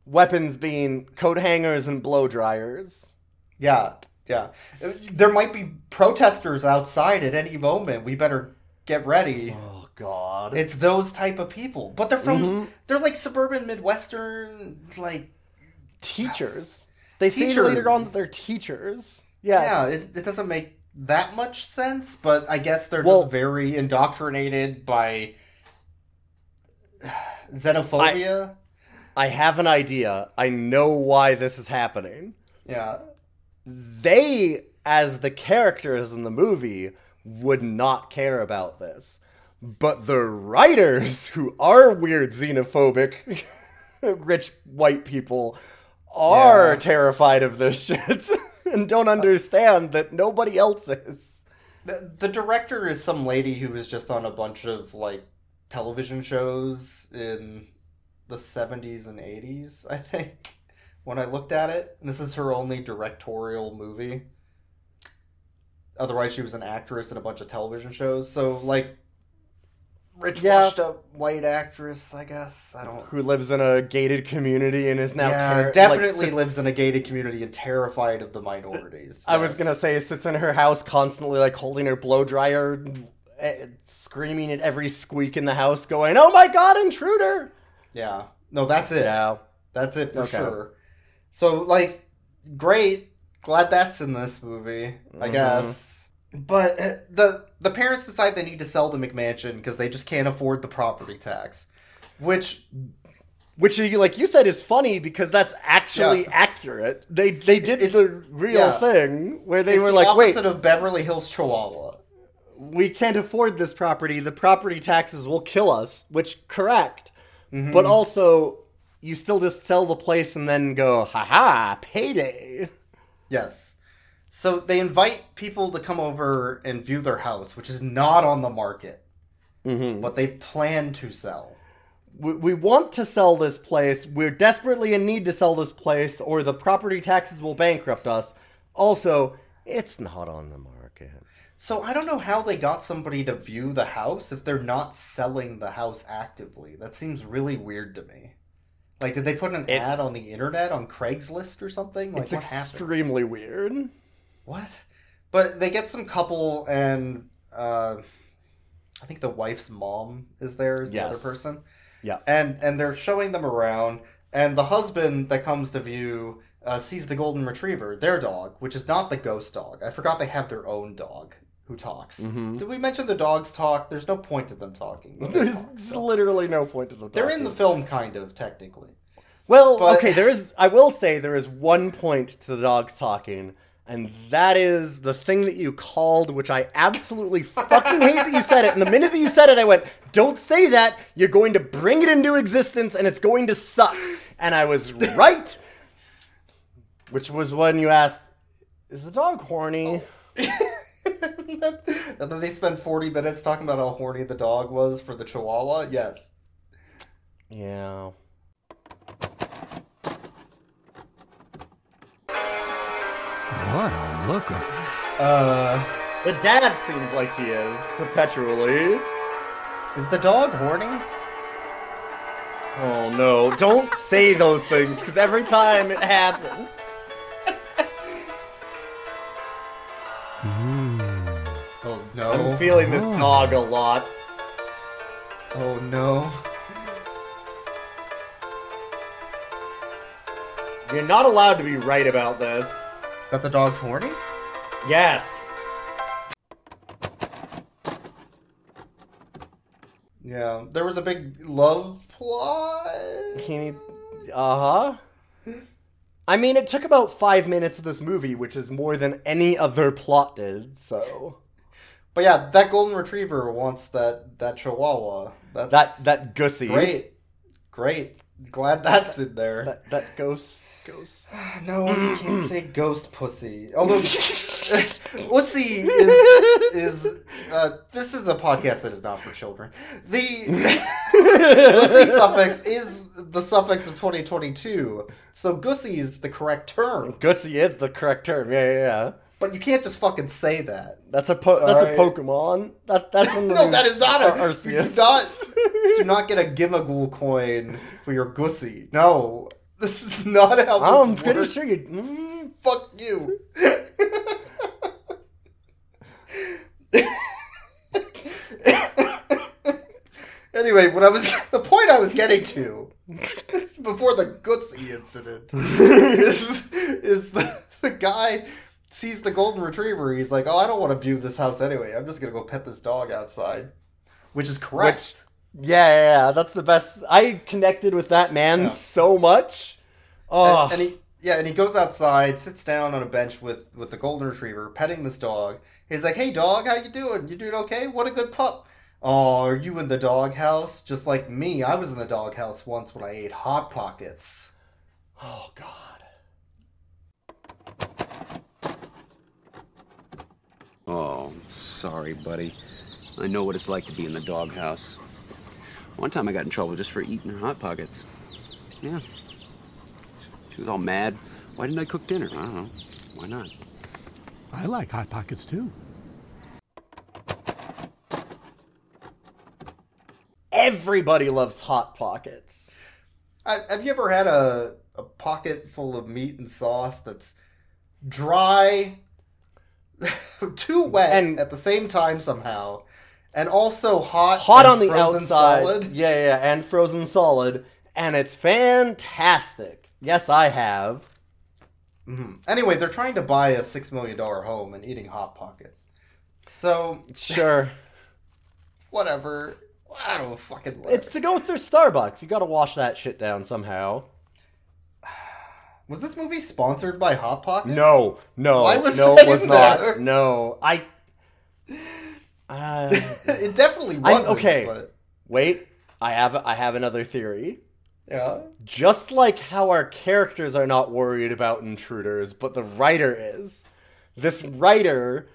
Weapons being coat hangers and blow dryers. Yeah. Yeah. There might be protesters outside at any moment. We better get ready. Oh god. It's those type of people. But they're from Mm-hmm. they're like suburban Midwestern like teachers. They say Teachers. later on that they're teachers. Yes. Yeah, it, it doesn't make that much sense, but I guess they're Well- just very indoctrinated by xenophobia. I have an idea. I know why this is happening. yeah. They, as the characters in the movie, would not care about this. But the writers, [laughs] who are weird xenophobic, [laughs] rich white people, are Yeah. terrified of this [laughs] shit [laughs] and don't understand that nobody else is. The, the director is some lady who was just on a bunch of like television shows in the 70s and 80s, I think. When I looked at it, and this is her only directorial movie. Otherwise, she was an actress in a bunch of television shows. So, like, rich, Yeah. washed up white actress, I guess. I don't. Who lives in a gated community and is now yeah, ter- like, definitely sit- lives in a gated community and terrified of the minorities. I was gonna say sits in her house constantly like holding her blow dryer, eh, screaming at every squeak in the house, going, "Oh my god, intruder!" Yeah. No, that's it. Yeah, That's it for Okay. sure. So, like, great. Glad that's in this movie, I Mhm. guess. But uh, the the parents decide they need to sell the McMansion because they just can't afford the property tax, which which you- like you said is funny because that's actually Yeah. accurate. They they did It's- the real yeah. thing where they is were the like, "Wait, opposite of Beverly Hills Chihuahua. we can't afford this property. The property taxes will kill us." Which correct, Mm-hmm. but also you still just sell the place and then go, "Ha ha, payday." Yes. So they invite people to come over and view their house, which is not on the market, Mm-hmm. but they plan to sell. we, we want to sell this place. We're desperately in need to sell this place, or the property taxes will bankrupt us. Also, it's not on the market. So I don't know how they got somebody to view the house if they're not selling the house actively. That seems really weird to me. Like, did they put an It- ad on the internet on Craigslist or something? Like, it's what happened? extremely weird. What? But they get some couple, and uh, I think the wife's mom is there as the other person. Yeah. and and they're showing them around, and the husband that comes to view uh, sees the golden retriever, their dog, which is not the ghost dog. I forgot they have their own dog who talks. Mhm. Did we mention the dogs talk? There's no point to them talking. [laughs] There's talk, so. literally no point to the. They're in the film, kind of technically. Well, but- okay, there is. I will say there is one point to the dogs talking, and that is the thing that you called, which I absolutely fucking hate that you said it. And the minute that you said it, I went, "Don't say that. You're going to bring it into existence, and it's going to suck." And I was [laughs] right. which was when you asked, "Is the dog horny?" Oh. [laughs] and then they spend 40 minutes talking about how horny the dog was for the chihuahua. Yes. Yeah. What a looker. Uh, The dad seems like he is perpetually. is the dog horny? Oh no! Don't [laughs] say those things, because every time it happens. Oh no. I'm feeling this dog a lot. oh no. You're not allowed to be right about this. That the dog's horny? Yes. Yeah. There was a big love plot. He. Uh huh. I mean, it took about five minutes of this movie, which is more than any other plot did. So But yeah, that golden retriever wants that that chihuahua. That's that that gussy, great. Great. Glad that's in there. that that ghost, ghost. [sighs] No, you can't say ghost pussy. Although [laughs] [laughs] pussy is is uh, this is a podcast that is not for children. The [laughs] Gussy suffix is the suffix of 2022. So Gussy is the correct term. Gussy is the correct term. Yeah, yeah, yeah. But you can't just fucking say that. That's a po- that's Alright. a Pokemon. That that's one No, the that is not a. Ar- You Arceus. do not, do not get a Gimmighoul coin for your Gussy. No. [laughs] This is not how this I'm pretty works. sure you. Mm, Fuck you. [laughs] anyway, what I was [laughs] the point I was getting to before the Gutsy incident is is the, the guy sees the golden retriever. He's like, "Oh, I don't want to view this house anyway. I'm just gonna go pet this dog outside," which is correct. Yeah, yeah, yeah, that's the best. I connected with that man Yeah. so much. Oh, And, and oh. he yeah, and he goes outside, sits down on a bench with with the golden retriever, petting this dog. He's like, "Hey, dog, how you doing? You doing okay? What a good pup." Oh, are you in the doghouse? Just like me, I was in the doghouse once when I ate hot pockets. oh God. Oh, sorry, buddy. I know what it's like to be in the doghouse. One time I got in trouble just for eating her Hot Pockets. Yeah. She was all mad. Why didn't I cook dinner? I don't know. Why not? I like Hot Pockets too. Everybody loves hot pockets. I, have you ever had a a pocket full of meat and sauce that's dry, [laughs] too wet And- at the same time somehow, and also hot, Hot on the frozen outside. solid? Yeah, yeah, and frozen solid, and it's fantastic. Yes, I have. Mm-hmm. Anyway, they're trying to buy a six million dollar home and eating hot pockets. So Sure. [laughs] whatever. I don't fucking. Whatever. it's to go through Starbucks. You got to wash that shit down somehow. [sighs] Was this movie sponsored by Hot Pockets? No, no, Why was no, it was in not. No, I. [laughs] Uh, [laughs] it definitely I- wasn't. okay. But, wait, I have I have another theory. yeah. Just like how our characters are not worried about intruders, but the writer is. This writer,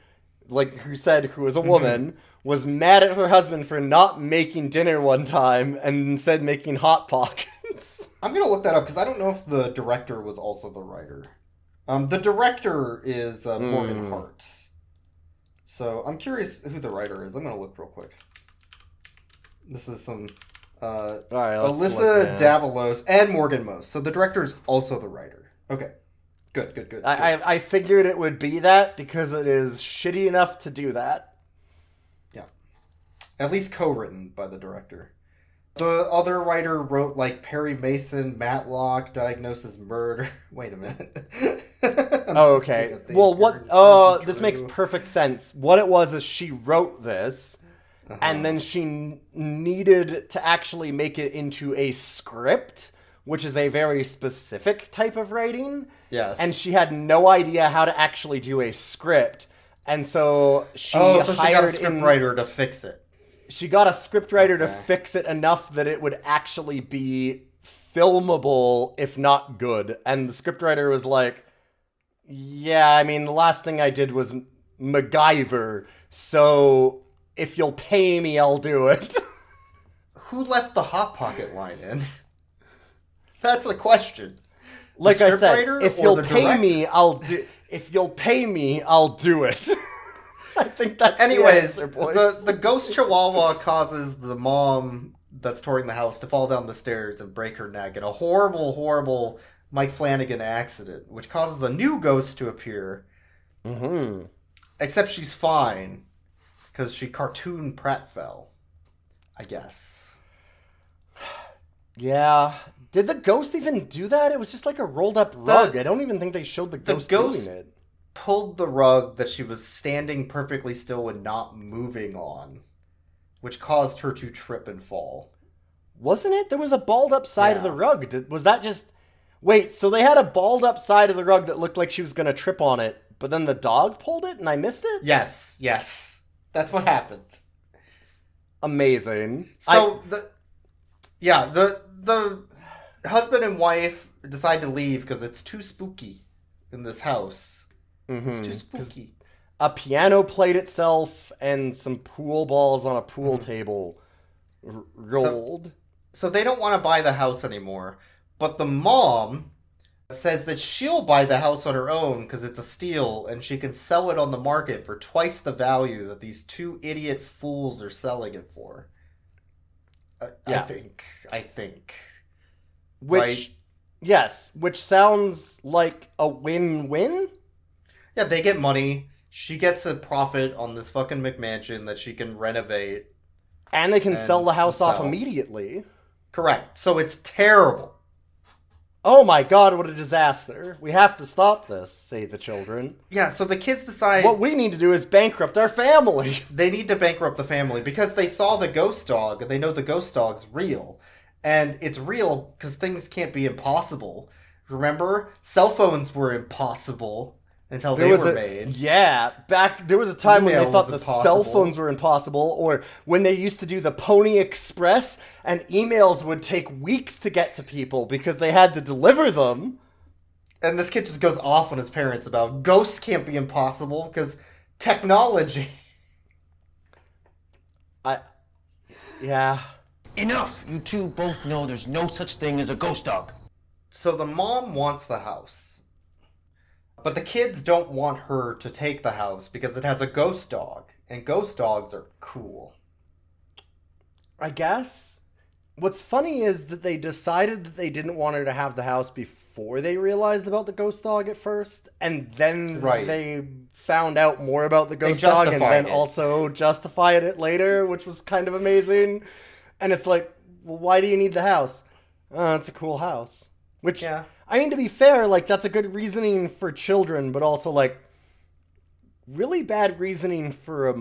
like who said who was a woman, was mad at her husband for not making dinner one time and instead making hot pockets. [laughs] I'm gonna look that up because I don't know if the director was also the writer. Um, the director is uh, Morgan Hmm. Hart. So I'm curious who the writer is. I'm gonna look real quick. This is some uh, All right, Alyssa. Davalos and Morgan Most. So the director is also the writer. Okay, good, good, good. I, good. I I figured it would be that because it is shitty enough to do that. Yeah. At least co-written by the director. The other writer wrote like Perry Mason, Matlock, Diagnosis Murder. [laughs] Wait a minute. [laughs] Oh, okay. Well, what? Oh, this makes perfect sense. What it was is she wrote this, Uh-huh. and then she n- needed to actually make it into a script, which is a very specific type of writing. Yes. And she had no idea how to actually do a script, and so she oh, so she got a hired script in- writer to fix it. She got a scriptwriter to fix it enough that it would actually be filmable, if not good. And the scriptwriter was like, "Yeah, I mean, the last thing I did was M- MacGyver, so if you'll pay me, I'll do it." [laughs] Who left the hot pocket line in? That's the question. The like I said, if you'll pay director? me, I'll do. If you'll pay me, I'll do it. [laughs] [laughs] I think that's the Anyways, answer, boys. the the ghost chihuahua causes the mom that's touring the house to fall down the stairs and break her neck in a horrible, horrible Mike Flanagan accident, which causes a new ghost to appear. Mhm. Except she's fine because she cartoon Pratt fell, I guess. [sighs] Yeah. Did the ghost even do that? It was just like a rolled up rug. I don't even think they showed the the ghost, ghost- doing it. Pulled the rug that she was standing perfectly still and not moving on, which caused her to trip and fall. Wasn't it? There was a balled up side of the rug. Did, was that just. Wait, so they had a balled up side of the rug that looked like she was going to trip on it, but then the dog pulled it and I missed it? Yes, yes, that's what happened. Amazing. So the yeah the the husband and wife decide to leave because it's too spooky in this house. Mhm. It's too spooky. a piano played itself and some pool balls on a pool Mm-hmm. table r- rolled. So they don't want to buy the house anymore. But the mom says that she'll buy the house on her own because it's a steal and she can sell it on the market for twice the value that these two idiot fools are selling it for. I, I think. I think. Which, Right. yes, which sounds like a win-win. Yeah, they get money. She gets a profit on this fucking McMansion that she can renovate. And they can And sell the house off immediately. Correct. So it's terrible. Oh my god, what a disaster. We have to stop this, say the children. Yeah, so the kids decide What we need to do is bankrupt our family. [laughs] they need to bankrupt the family because they saw the ghost dog and they know the ghost dog's real. And it's real because things can't be impossible. Remember? Cell phones were impossible until There they was were a made. yeah. Back there was a time when they thought the was cell phones were impossible, or when they used to do the Pony Express, and emails would take weeks to get to people because they had to deliver them. And this kid just goes off on his parents about ghosts can't be impossible because technology. I, yeah. Enough! You two both know there's no such thing as a ghost dog. So the mom wants the house. But the kids don't want her to take the house because it has a ghost dog. And ghost dogs are cool. I guess. What's funny is that they decided that they didn't want her to have the house before they realized about the ghost dog at first, and then Right. they found out more about the ghost dog, and then it. also justified it later, which was kind of amazing. And it's like, well, why do you need the house? Uh, it's a cool house. Which, Yeah. I mean, to be fair, like that's a good reasoning for children, but also like really bad reasoning for a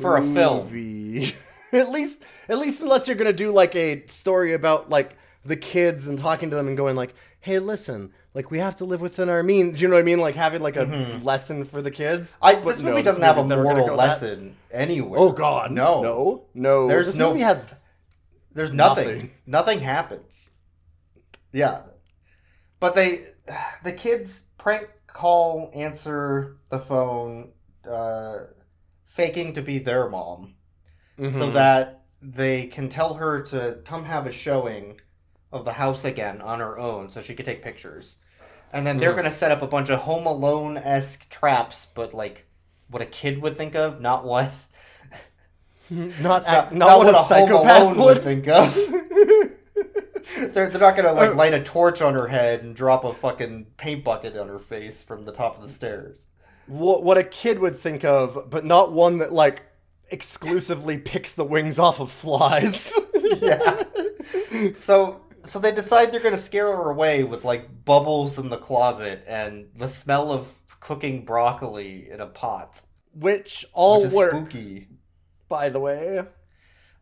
For a film. movie. [laughs] at least, at least unless you're gonna do like a story about like the kids and talking to them and going like, "Hey, listen, like we have to live within our means." You know what I mean? Like having like a lesson for the kids. Mm-hmm. I, this no, movie doesn't have a movie's never gonna moral go that- lesson anywhere. Oh God, No. no, no. There's this no- movie has There's nothing. Nothing. Nothing, happens. Yeah. But they, the kids prank call, answer the phone, uh, faking to be their mom, so Mhm. that they can tell her to come have a showing of the house again on her own so she could take pictures. And then they're Mhm. going to set up a bunch of Home Alone esque traps, but like what a kid would think of, not what. [laughs] not [laughs] Not, not, what, a Home psychopath would. think of. [laughs] [laughs] they're, they're not gonna like oh. light a torch on her head and drop a fucking paint bucket on her face from the top of the stairs. what, what a kid would think of, but not one that like exclusively [laughs] picks the wings off of flies. [laughs] yeah. So so they decide they're gonna scare her away with like bubbles in the closet and the smell of cooking broccoli in a pot, Which all which is work, spooky. by the way.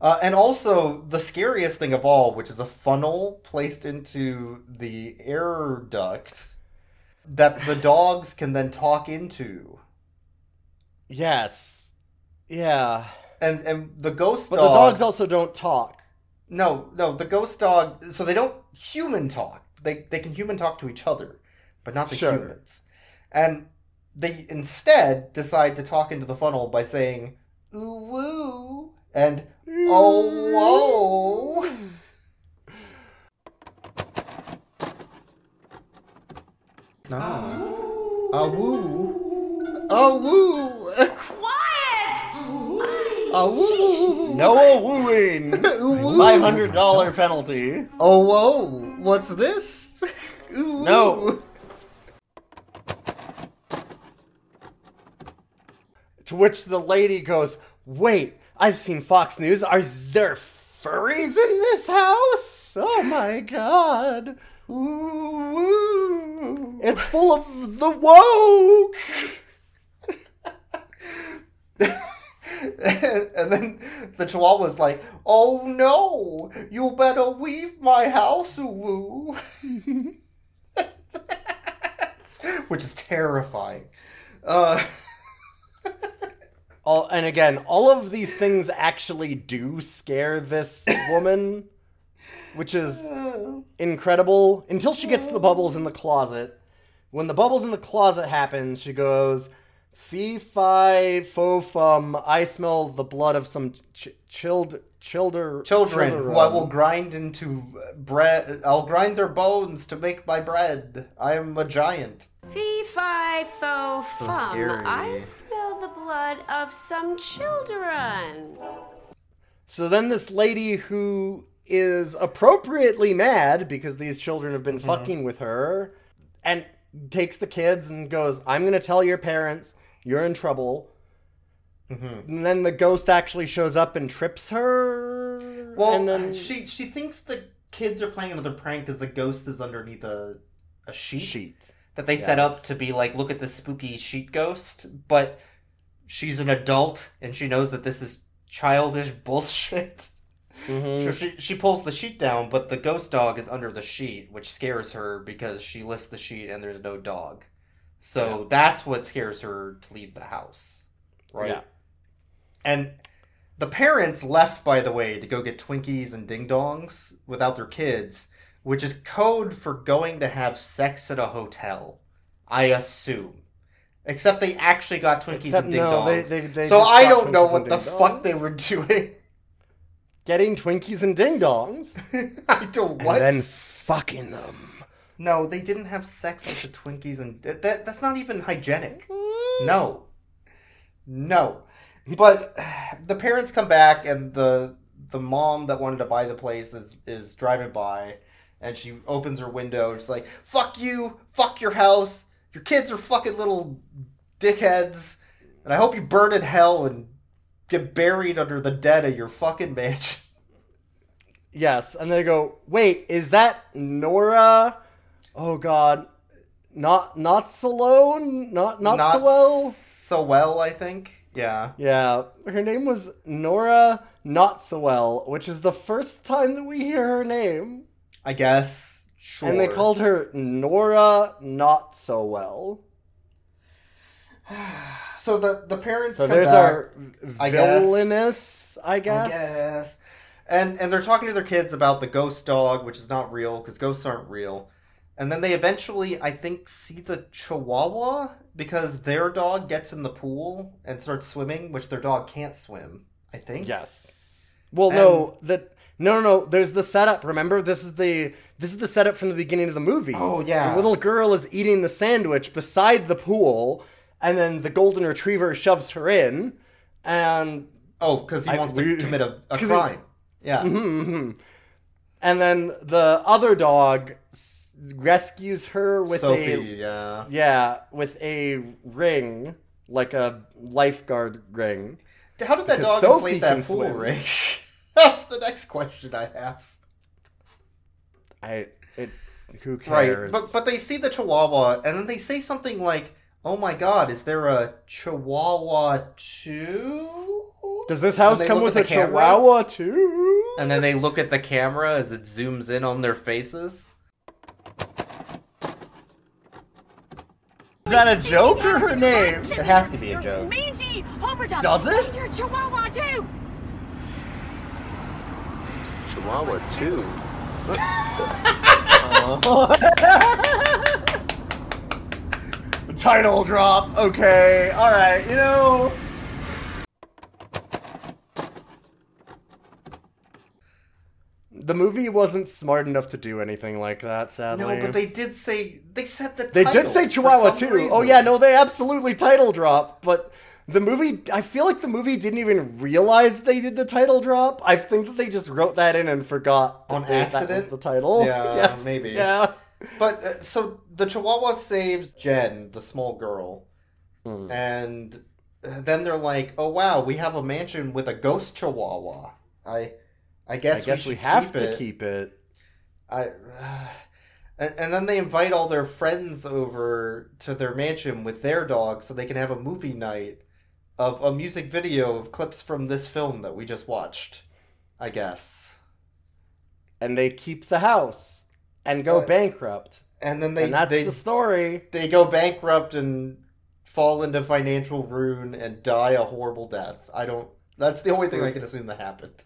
Uh, and also the scariest thing of all, which is a funnel placed into the air duct that the dogs can then talk into. Yes. Yeah. And and the ghost But dog. the dogs also don't talk. No, no, the ghost dog. So they don't human talk. They they can human talk to each other, but not the Sure. humans. And they instead decide to talk into the funnel by saying "ooh woo" and "oh whoa." Ah. Oh woo. Oh woo. Quiet! Oh woo. No wooing. [laughs] Ooh, Five woo. hundred dollar penalty. Oh whoa. What's this? Ooh, No. To which the lady goes, "Wait, I've seen Fox News. Are there furries in this house? Oh my god! Ooh, woo. It's full of the woke." [laughs] and then the chihuahua's like, "Oh no, you better leave my house, woo," [laughs] which is terrifying. Uh, [laughs] All, and again, all of these things actually do scare this [laughs] woman, which is incredible until she gets the bubbles in the closet. When the bubbles in the closet happen, she goes, Fee fi fo fum. I smell the blood of some ch- chilled childer Children, children. who I will grind into uh, bread. I'll grind their bones to make my bread. I am a giant. Fee fi fo So fum. scary. I smell the blood of some children. So then this lady who is appropriately mad because these children have been mm-hmm. fucking with her and takes the kids and goes, I'm going to tell your parents you're in trouble. Mm-hmm. And then the ghost actually shows up and trips her. Well, and then she she thinks the kids are playing another prank because the ghost is underneath a a sheet, sheet. That they set up to be like, look at this spooky sheet ghost. But she's an adult and she knows that this is childish [laughs] bullshit. Mhm. So she, she pulls the sheet down, but the ghost dog is under the sheet, which scares her because she lifts the sheet and there's no dog. So that's what scares her to leave the house. Right? Yeah. And the parents left, by the way, to go get Twinkies and ding dongs without their kids, which is code for going to have sex at a hotel. I assume. Except they actually got Twinkies Except and ding no, dongs. they- they so I don't know what the fuck they were doing. [laughs] getting Twinkies and ding dongs. [laughs] I don't and what? then fucking them. No, they didn't have sex with the Twinkies, and that, that that's not even hygienic. Mm-hmm. No, no. But [sighs] the parents come back, and the the mom that wanted to buy the place is is driving by, and she opens her window. and She's like, "Fuck you! Fuck your house! Your kids are fucking little dickheads, and I hope you burn in hell and get buried under the dead of your fucking mansion." Yes, and they go, "Wait, is that Nora? Oh God, not not Salone, not not, Not so well. So well, I think. Yeah. Yeah, her name was Nora Not So Well, which is the first time that we hear her name, I guess. Sure. and they called her Nora Not So Well. [sighs] So the the parents. So there's back, our I guess. villainous, I guess. I guess. And and they're talking to their kids about the ghost dog, which is not real because ghosts aren't real. And then they eventually, I think, see the Chihuahua because their dog gets in the pool and starts swimming, which their dog can't swim. I think. Yes. Well, no, that no, no, no. There's the setup. Remember, this is the this is the setup from the beginning of the movie. Oh, yeah. The little girl is eating the sandwich beside the pool, and then the golden retriever shoves her in, and Oh, because he I- wants to we- commit a, a [laughs] 'cause he- crime. Yeah. Mhm, mhm. And then the other dog s- rescues her with Sophie. a Yeah. yeah with a ring like a lifeguard ring. How did that Because dog Sophie inflate that pool swim. ring? [laughs] [laughs] That's the next question I have. I it who cares? Right, cares? but but they see the Chihuahua, and then they say something like, "Oh my God, is there a Chihuahua too?" Does this house come with a camera, chihuahua too? And then they look at the camera as it zooms in on their faces. Is that a joke or her name? It has to be a joke. Mangy, overdub. Does it? You're Chihuahua too. Chihuahua [laughs] too. Title drop. Okay. All right. You know. The movie wasn't smart enough to do anything like that, sadly. No, but they did say they said the They title did say Chihuahua some too. Oh yeah, no, they absolutely title drop. But the movie, I feel like the movie didn't even realize they did the title drop. I think that they just wrote that in and forgot On they- that was accident? the title. Yeah, [laughs] Yes, maybe. Yeah. But uh, so the Chihuahua saves Jen, the small girl, Hmm. and uh, then they're like, "Oh wow, we have a mansion with a ghost Chihuahua." I, I guess I guess we, should have keep to it. keep it. I, and, and then they invite all their friends over to their mansion with their dog so they can have a movie night of a music video of clips from this film that we just watched. I guess. And they keep the house and go Uh, bankrupt. And then they and that's they, the story. they go bankrupt and fall into financial ruin and die a horrible death. I don't. That's the only thing I can assume that happened.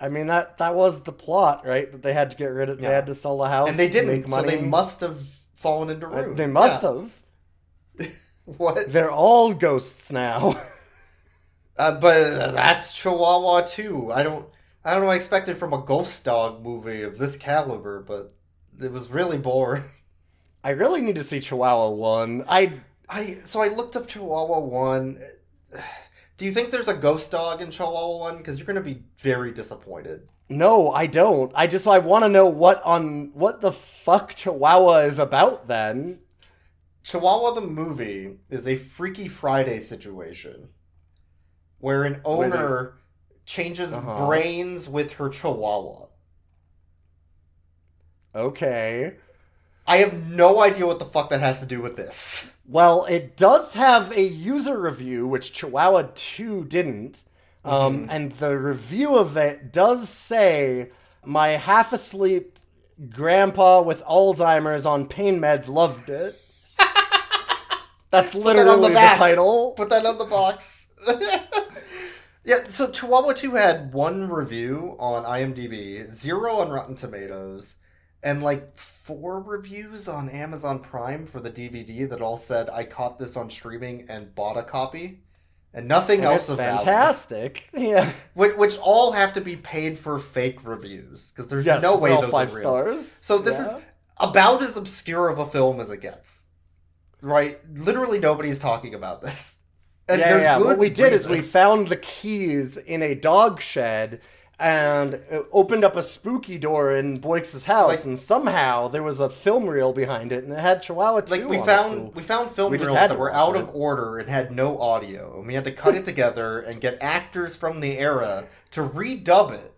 I mean that that was the plot, right? That they had to get rid of. They had to sell the house, And they to make didn't, so they must have fallen into Uh, ruin. They must Yeah. have. [laughs] [laughs] What? They're all ghosts now. [laughs] Uh, but that's Chihuahua too. I don't. I don't know. I expected from a ghost dog movie of this caliber, but it was really boring. [laughs] I really need to see Chihuahua 1. I I so I looked up Chihuahua one. Do you think there's a ghost dog in Chihuahua one? Because you're gonna be very disappointed. No, I don't. I just I want to know what on what the fuck Chihuahua is about then. Chihuahua the movie is a Freaky Friday situation where an Where they- owner changes Uh-huh. brains with her Chihuahua. Okay. I have no idea what the fuck that has to do with this. Well, it does have a user review, which Chihuahua 2 didn't. Um, Mhm. And the review of it does say, My half asleep grandpa with Alzheimer's on pain meds loved it. That's Put that on literally the, back. title. Put that on the box. [laughs] yeah, so Chihuahua 2 had one review on IMDb, zero on Rotten Tomatoes, and like four reviews on Amazon Prime for the DVD that all said, I caught this on streaming and bought a copy. And nothing And else of value. fantastic. [laughs] Yeah. Which, which all have to be paid for fake reviews because there's Yes, no way those five are real. stars. So this Yeah. is about as obscure of a film as it gets, right? Literally nobody's talking about this. And yeah, yeah. What we did is we found the keys in a dog shed and opened up a spooky door in Boyks' house, Like- and somehow there was a film reel behind it, and it had Chihuahua 2 like we on it, found so we found film we reels that were out it. of order and had no audio, and we had to cut it together and get actors from the era to redub it.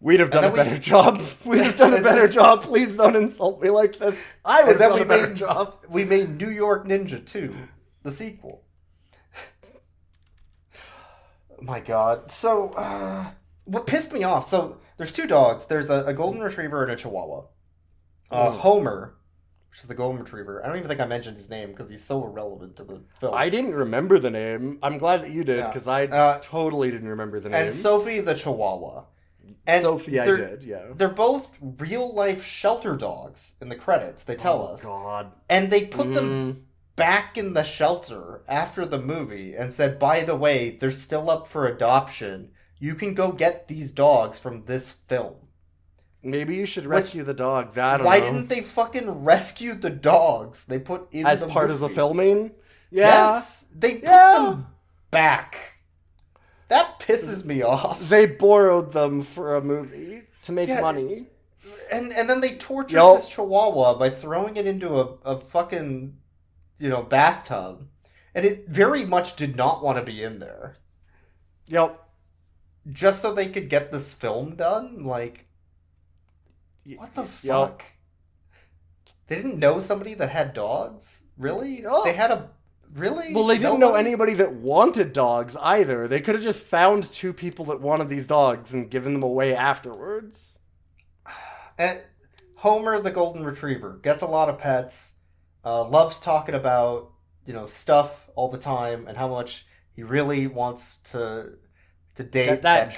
[laughs] We'd have done a better we- job. We'd have done a better job. Please don't insult me like this. I would have done a better made job. [laughs] we made New York Ninja 2, the sequel. [sighs] My God. So, uh, what pissed me off? So, there's two dogs. There's a, a golden retriever and a chihuahua. Uh, Mm. Homer, which is the golden retriever. I don't even think I mentioned his name because he's so irrelevant to the film. I didn't remember the name. I'm glad that you did Yeah. because I Uh, totally didn't remember the name. and Sophie the chihuahua. And Sophie, I they're- did, yeah. They're both real life shelter dogs in the credits. They tell Oh, us. God. And they put Mm. them back in the shelter after the movie and said, by the way, they're still up for adoption. You can go get these dogs from this film. Maybe you should Which- rescue the dogs. I don't Why know. didn't they fucking rescue the dogs they put in As part of the filming? Yeah. Yes, they put Yeah. them back. Pisses me off. They borrowed them for a movie to make Yeah. money. And and then they tortured Yo. this chihuahua by throwing it into a, a fucking you know bathtub. And it very much did not want to be in there. Yep. Just so they could get this film done? Like what the Yep. fuck? They didn't know somebody that had dogs? Really? They had a really? Well, they didn't know anybody that wanted dogs either. They could have just found two people that wanted these dogs and given them away afterwards. And [sighs] Homer, the golden retriever, gets a lot of pets. Uh, loves talking about you know stuff all the time and how much he really wants to to date that that.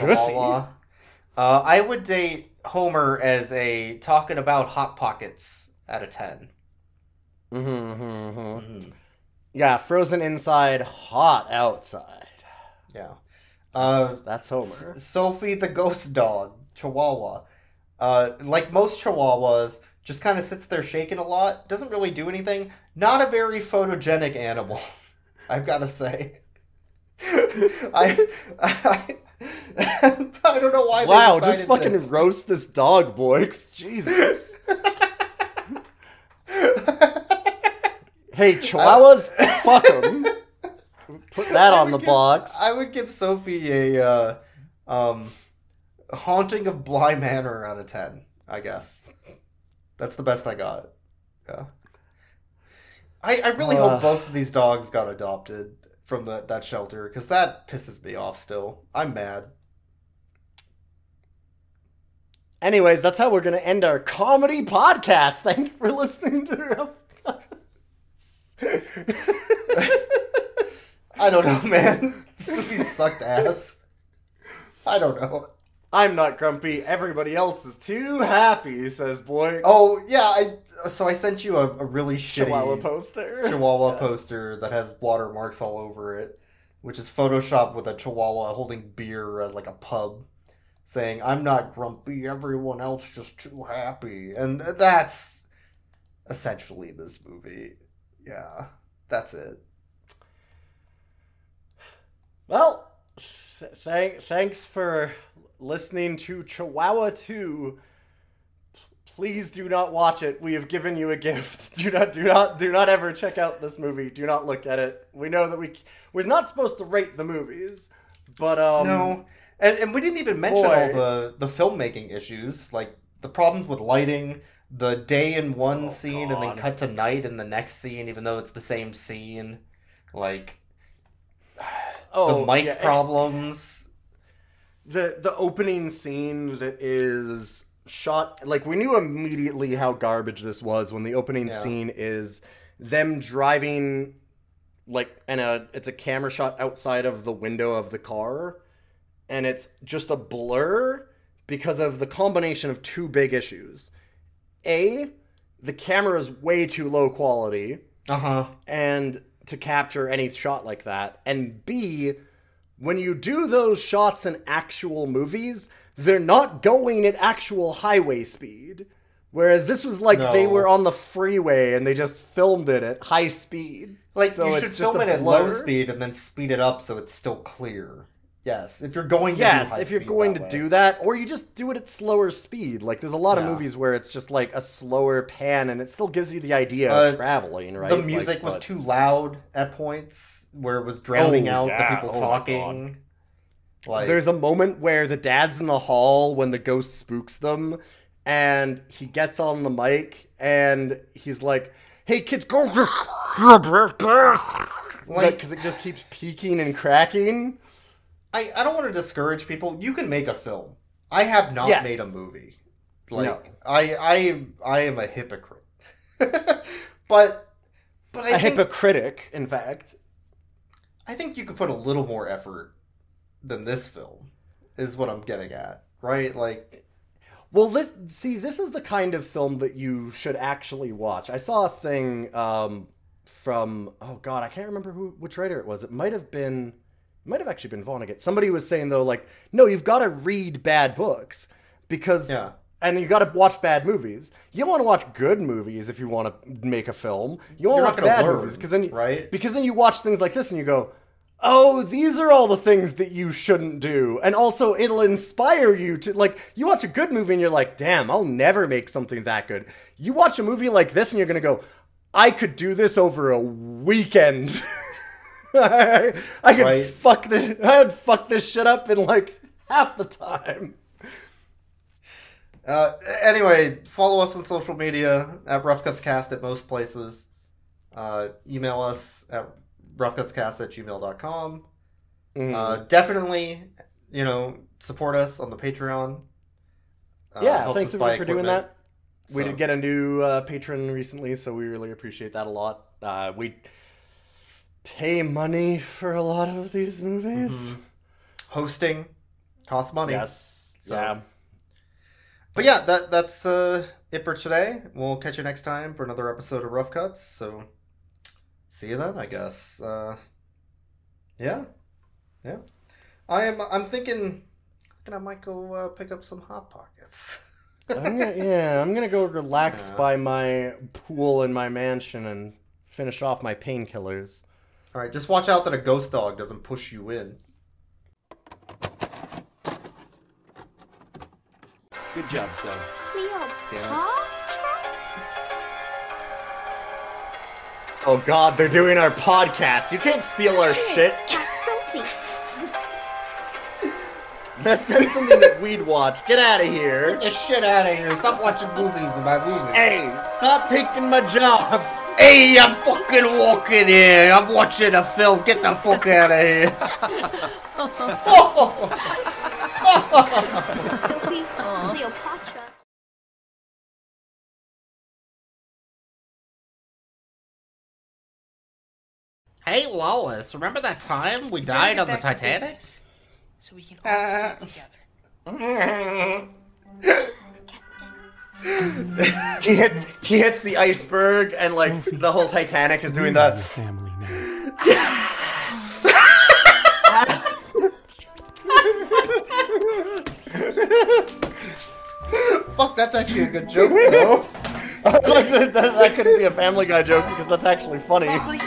Uh, I would date Homer as a talking about hot pockets out of 10 Mm-hmm, Mhm. Yeah, frozen inside, hot outside. Yeah. Uh, That's, that's Homer. S- Sophie the ghost dog, Chihuahua. Uh, like most Chihuahuas, just kind of sits there shaking a lot. Doesn't really do anything. Not a very photogenic animal, [laughs] I've got to say. [laughs] I, I, [laughs] I don't know why. Wow, just fucking this. roast this dog, boys. Jesus. Hey, Chihuahuas, fuck them. [laughs] Put that I on the give- box. I would give Sophie a uh, um, haunting of Bly Manor out of ten. I guess that's the best I got. Yeah. I, I really Uh. hope both of these dogs got adopted from the, that shelter because that pisses me off. Still, I'm mad. Anyways, that's how we're gonna end our comedy podcast. [laughs] Thank you for listening to. I don't know, man. This movie sucked ass. I don't know. I'm not grumpy. Everybody else is too happy, says Boy. Oh yeah, I so I sent you a, a really shitty Chihuahua poster. Chihuahua Yes. poster that has watermarks all over it, which is photoshopped with a Chihuahua holding beer at like a pub, saying "I'm not grumpy. Everyone else just too happy," and that's essentially this movie. Yeah, that's it. Well, th- thanks for listening to Chihuahua 2. P- Please do not watch it. We have given you a gift. [laughs] Do not, do not, do not ever check out this movie. Do not look at it. We know that we we're not supposed to rate the movies, but um, no, and, and we didn't even mention boy. all the the filmmaking issues, like the problems with lighting, the day in one oh, scene and then cut to night in the next scene, even though it's the same scene, like [sighs] oh, the mic yeah, problems. the the opening scene that is shot like we knew immediately how garbage this was when the opening Yeah. scene is them driving like and a it's a camera shot outside of the window of the car and it's just a blur because of the combination of two big issues a the camera is way too low quality Uh huh. and to capture any shot like that. And B, when you do those shots in actual movies, they're not going at actual highway speed. Whereas this was like they were on the freeway and they just filmed it at high speed. Like So you should film it at low speed and then speed it up so it's still clear. Yes, if you're going to do Yes, if you're going to way. do that, or you just do it at slower speed. Like there's a lot of movies where it's just like a slower pan and it still gives you the idea Uh, of traveling, right? The Like, music was but- too loud at points, where it was drowning Oh, out yeah. the people Oh talking. Like, There's a moment where the dad's in the hall when the ghost spooks them, and he gets on the mic and he's like, "Hey kids, go!" Like, because it just keeps peaking and cracking. I, I don't want to discourage people. You can make a film. I have not Yes. made a movie. Like No. I I I am a hypocrite. [laughs] but but I a think hypocritic, in fact. I think you could put a little more effort than this film. Is what I'm getting at, right? Like Well, this see, this is the kind of film that you should actually watch. I saw a thing um, from oh god, I can't remember who which writer it was. It might have been, might have actually been Vonnegut. Somebody was saying though, like, no, you've got to read bad books because, Yeah. and you got to watch bad movies. You don't want to watch good movies if you want to make a film. You want to watch bad learn, movies because then, you, right? Because then you watch things like this and you go. Oh, these are all the things that you shouldn't do. And also, it'll inspire you to, like, you watch a good movie and you're like, damn, I'll never make something that good. You watch a movie like this and you're gonna go, I could do this over a weekend. [laughs] I, [laughs] I could Right. fuck this, [laughs] I'd fuck this shit up in like half the time. Uh, anyway, follow us on social media at Rough Cuts Cast at most places. Uh, email us at roughcutscast at gmail.com. Mm. Uh, definitely, you know, support us on the Patreon. Uh, yeah, thanks everyone for doing that. We did get a new uh, patron recently, so we really appreciate that a lot. Uh, we pay money for a lot of these movies. Hosting costs money. Yes. So- Yeah. But yeah, that that's uh, it for today. We'll catch you next time for another episode of Rough Cuts. So see you then, I guess. Uh, yeah, yeah. I am. I'm thinking. thinking I might go uh, pick up some hot pockets. I'm gonna, yeah, I'm gonna go relax [laughs] Yeah. by my pool in my mansion and finish off my painkillers. All right, just watch out that a ghost dog doesn't push you in. Good job, son. Oh God, they're doing our podcast. You can't steal our shit. Cat Sophie. [laughs] That- That's something that we'd watch. Get out of here. Get the shit out of here! Stop watching movies in my movies. Hey, stop taking my job. Hey, I'm fucking walking here. I'm watching a film. Get the fuck out of here. [laughs] Hey, Lois, remember that time we Better died on the Titanic? So we can all Uh, stay together. [laughs] he hit he hits the iceberg and like the whole Titanic is doing We are that. family now. [laughs] Fuck, that's actually a good joke. though. [laughs] I was like, that, that, that couldn't be a Family Guy joke because that's actually funny. Buckley,